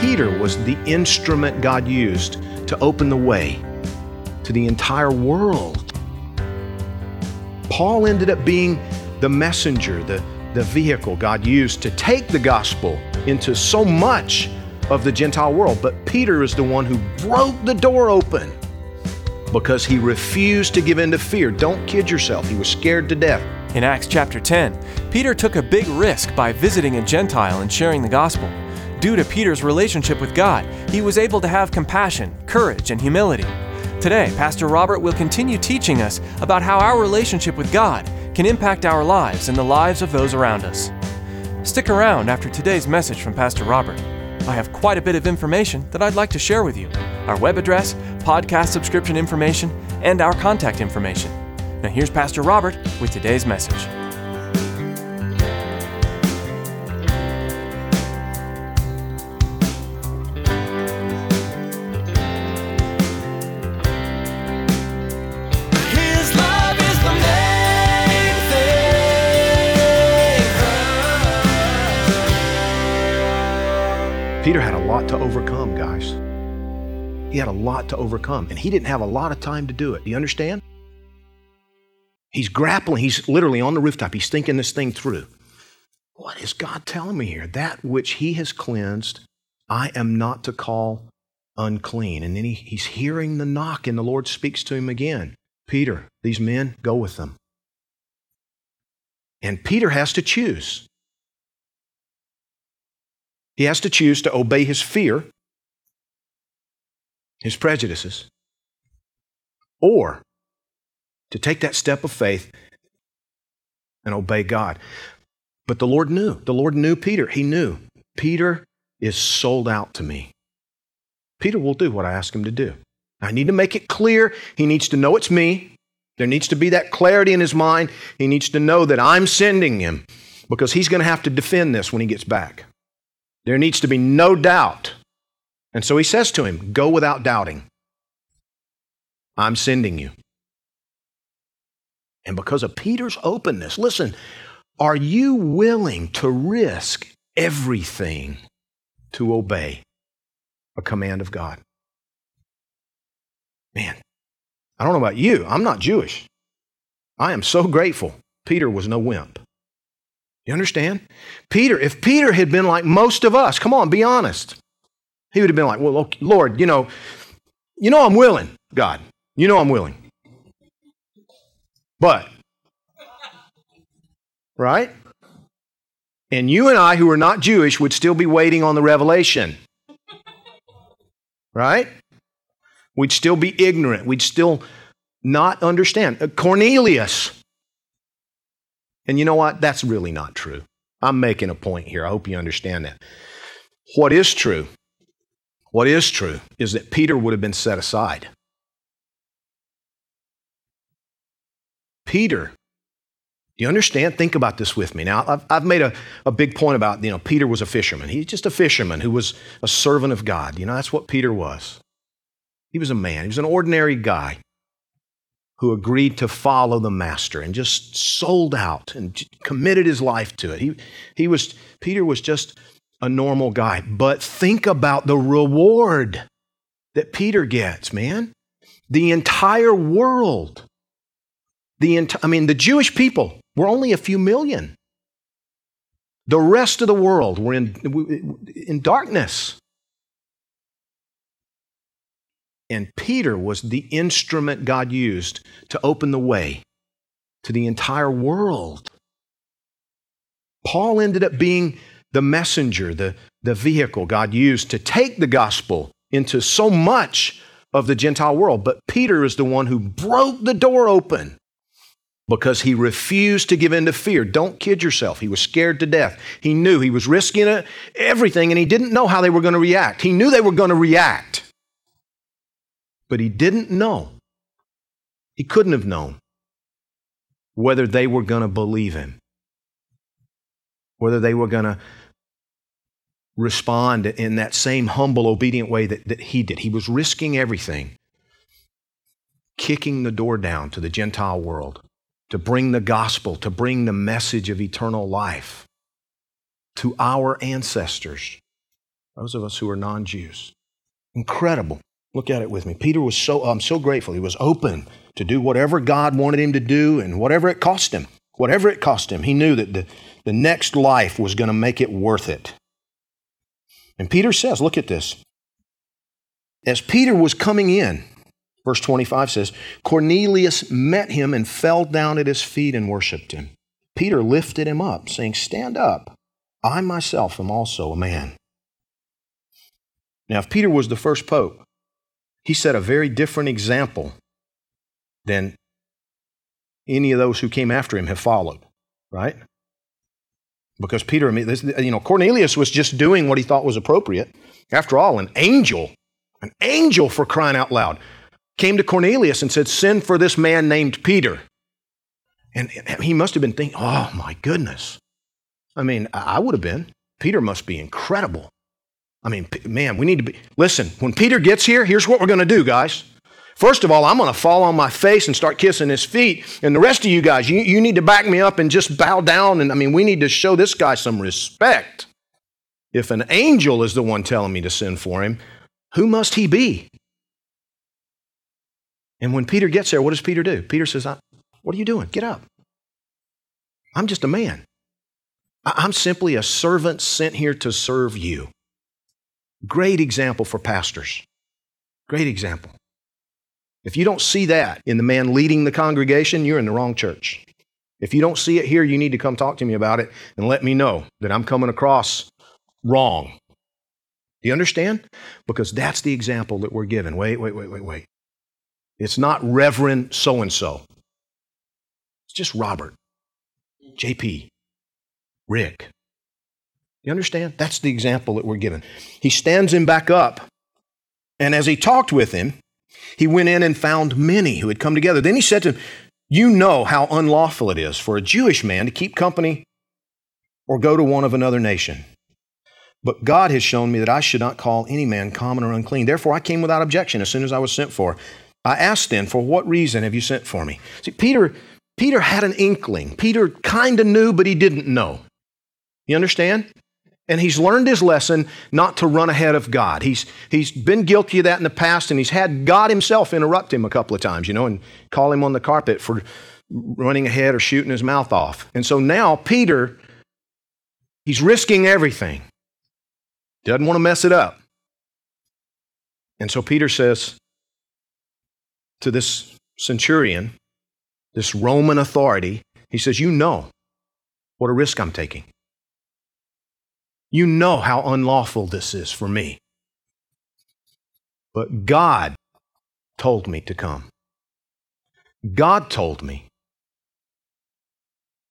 Peter was the instrument God used to open the way to the entire world. Paul ended up being the messenger, the, the vehicle God used to take the gospel into so much of the Gentile world. But Peter is the one who broke the door open because he refused to give in to fear. Don't kid yourself, he was scared to death. In Acts chapter 10, Peter took a big risk by visiting a Gentile and sharing the gospel. Due to Peter's relationship with God, he was able to have compassion, courage, and humility. Today, Pastor Robert will continue teaching us about how our relationship with God can impact our lives and the lives of those around us. Stick around after today's message from Pastor Robert. I have quite a bit of information that I'd like to share with you our web address, podcast subscription information, and our contact information. Now, here's Pastor Robert with today's message. Peter had a lot to overcome, guys. He had a lot to overcome, and he didn't have a lot of time to do it. Do you understand? He's grappling, he's literally on the rooftop, he's thinking this thing through. What is God telling me here? That which he has cleansed, I am not to call unclean. And then he, he's hearing the knock, and the Lord speaks to him again Peter, these men, go with them. And Peter has to choose. He has to choose to obey his fear, his prejudices, or to take that step of faith and obey God. But the Lord knew. The Lord knew Peter. He knew Peter is sold out to me. Peter will do what I ask him to do. I need to make it clear. He needs to know it's me. There needs to be that clarity in his mind. He needs to know that I'm sending him because he's going to have to defend this when he gets back. There needs to be no doubt. And so he says to him, Go without doubting. I'm sending you. And because of Peter's openness, listen, are you willing to risk everything to obey a command of God? Man, I don't know about you. I'm not Jewish. I am so grateful Peter was no wimp. You understand? Peter, if Peter had been like most of us, come on, be honest. He would have been like, well, okay, Lord, you know, you know I'm willing, God. You know I'm willing. But, right? And you and I, who are not Jewish, would still be waiting on the revelation. Right? We'd still be ignorant. We'd still not understand. Uh, Cornelius. And you know what? That's really not true. I'm making a point here. I hope you understand that. What is true, what is true, is that Peter would have been set aside. Peter, do you understand? Think about this with me. Now, I've, I've made a, a big point about, you know, Peter was a fisherman. He's just a fisherman who was a servant of God. You know, that's what Peter was. He was a man, he was an ordinary guy who agreed to follow the master and just sold out and committed his life to it. He, he was, Peter was just a normal guy. But think about the reward that Peter gets, man. The entire world, the I mean, the Jewish people were only a few million. The rest of the world were in, in darkness. And Peter was the instrument God used to open the way to the entire world. Paul ended up being the messenger, the, the vehicle God used to take the gospel into so much of the Gentile world. But Peter is the one who broke the door open because he refused to give in to fear. Don't kid yourself. He was scared to death. He knew he was risking it, everything, and he didn't know how they were going to react. He knew they were going to react, but he didn't know. He couldn't have known whether they were going to believe him, whether they were going to respond in that same humble, obedient way that, that he did. He was risking everything, kicking the door down to the Gentile world to bring the gospel, to bring the message of eternal life to our ancestors, those of us who are non Jews. Incredible. Look at it with me. Peter was so, I'm so grateful. He was open to do whatever God wanted him to do and whatever it cost him. Whatever it cost him, he knew that the, the next life was going to make it worth it. And Peter says, look at this. As Peter was coming in, Verse 25 says, Cornelius met him and fell down at his feet and worshiped him. Peter lifted him up, saying, Stand up. I myself am also a man. Now, if Peter was the first pope, he set a very different example than any of those who came after him have followed, right? Because Peter, you know, Cornelius was just doing what he thought was appropriate. After all, an angel, an angel for crying out loud, came to Cornelius and said, Send for this man named Peter. And he must have been thinking, Oh my goodness. I mean, I would have been. Peter must be incredible. I mean, man, we need to be. Listen, when Peter gets here, here's what we're going to do, guys. First of all, I'm going to fall on my face and start kissing his feet. And the rest of you guys, you, you need to back me up and just bow down. And I mean, we need to show this guy some respect. If an angel is the one telling me to send for him, who must he be? And when Peter gets there, what does Peter do? Peter says, What are you doing? Get up. I'm just a man. I'm simply a servant sent here to serve you. Great example for pastors. Great example. If you don't see that in the man leading the congregation, you're in the wrong church. If you don't see it here, you need to come talk to me about it and let me know that I'm coming across wrong. Do you understand? Because that's the example that we're given. Wait, wait, wait, wait, wait. It's not Reverend so and so. It's just Robert, JP, Rick. You understand? That's the example that we're given. He stands him back up, and as he talked with him, he went in and found many who had come together. Then he said to him, You know how unlawful it is for a Jewish man to keep company or go to one of another nation. But God has shown me that I should not call any man common or unclean. Therefore, I came without objection as soon as I was sent for. I asked then, For what reason have you sent for me? See, Peter, Peter had an inkling. Peter kind of knew, but he didn't know. You understand? And he's learned his lesson not to run ahead of God. He's, he's been guilty of that in the past, and he's had God himself interrupt him a couple of times, you know, and call him on the carpet for running ahead or shooting his mouth off. And so now Peter, he's risking everything. Doesn't want to mess it up. And so Peter says, to this centurion, this Roman authority, he says, You know what a risk I'm taking. You know how unlawful this is for me. But God told me to come. God told me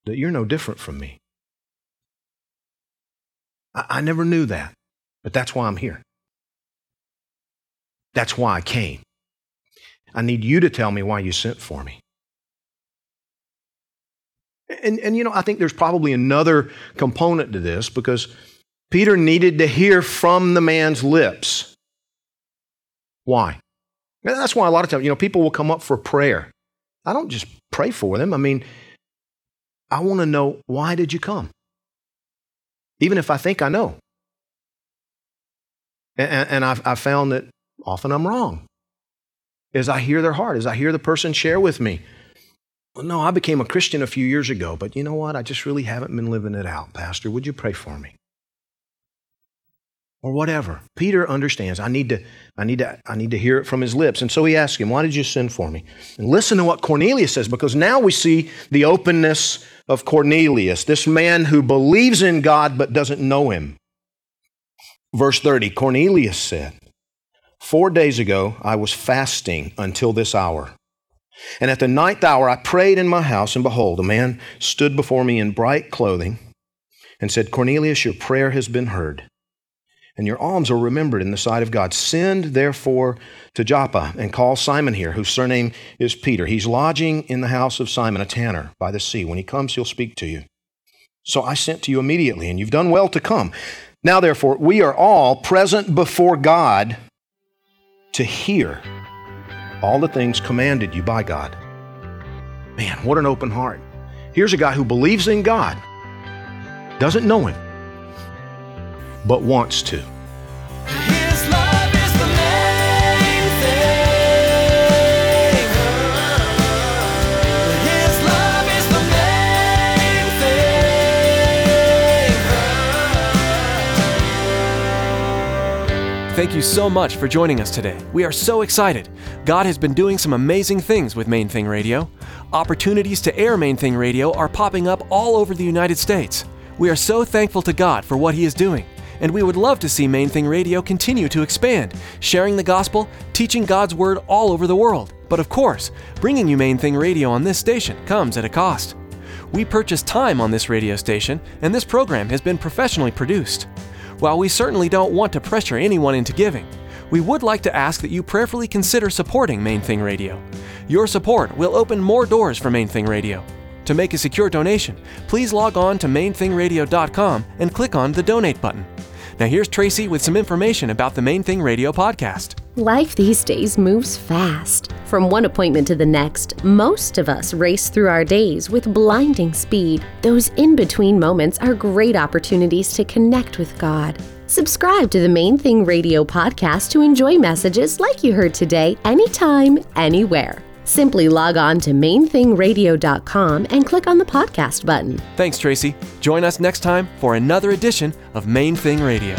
that you're no different from me. I, I never knew that, but that's why I'm here. That's why I came. I need you to tell me why you sent for me. And, and you know, I think there's probably another component to this because Peter needed to hear from the man's lips. Why? And that's why a lot of times, you know, people will come up for prayer. I don't just pray for them. I mean, I want to know why did you come? Even if I think I know. And, and I've, I've found that often I'm wrong as I hear their heart, as I hear the person share with me. Well, no, I became a Christian a few years ago, but you know what? I just really haven't been living it out. Pastor, would you pray for me? Or whatever. Peter understands. I need to, I need to, I need to hear it from his lips. And so he asks him, Why did you send for me? And listen to what Cornelius says, because now we see the openness of Cornelius, this man who believes in God but doesn't know him. Verse 30 Cornelius said, Four days ago I was fasting until this hour. And at the ninth hour I prayed in my house, and behold, a man stood before me in bright clothing and said, Cornelius, your prayer has been heard and your alms are remembered in the sight of God. Send therefore to Joppa and call Simon here, whose surname is Peter. He's lodging in the house of Simon, a tanner by the sea. When he comes, he'll speak to you. So I sent to you immediately, and you've done well to come. Now, therefore, we are all present before God to hear all the things commanded you by God. Man, what an open heart. Here's a guy who believes in God, doesn't know him the main thing. Thank you so much for joining us today. We are so excited. God has been doing some amazing things with Main Thing Radio. Opportunities to air Main Thing Radio are popping up all over the United States. We are so thankful to God for what He is doing, and we would love to see Main Thing Radio continue to expand, sharing the gospel, teaching God's Word all over the world. But of course, bringing you Main Thing Radio on this station comes at a cost. We purchase time on this radio station, and this program has been professionally produced. While we certainly don't want to pressure anyone into giving, we would like to ask that you prayerfully consider supporting Main Thing Radio. Your support will open more doors for Main Thing Radio. To make a secure donation, please log on to mainthingradio.com and click on the donate button. Now here's Tracy with some information about the Main Thing Radio podcast. Life these days moves fast. From one appointment to the next, most of us race through our days with blinding speed. Those in between moments are great opportunities to connect with God. Subscribe to the Main Thing Radio podcast to enjoy messages like you heard today, anytime, anywhere. Simply log on to mainthingradio.com and click on the podcast button. Thanks, Tracy. Join us next time for another edition of Main Thing Radio.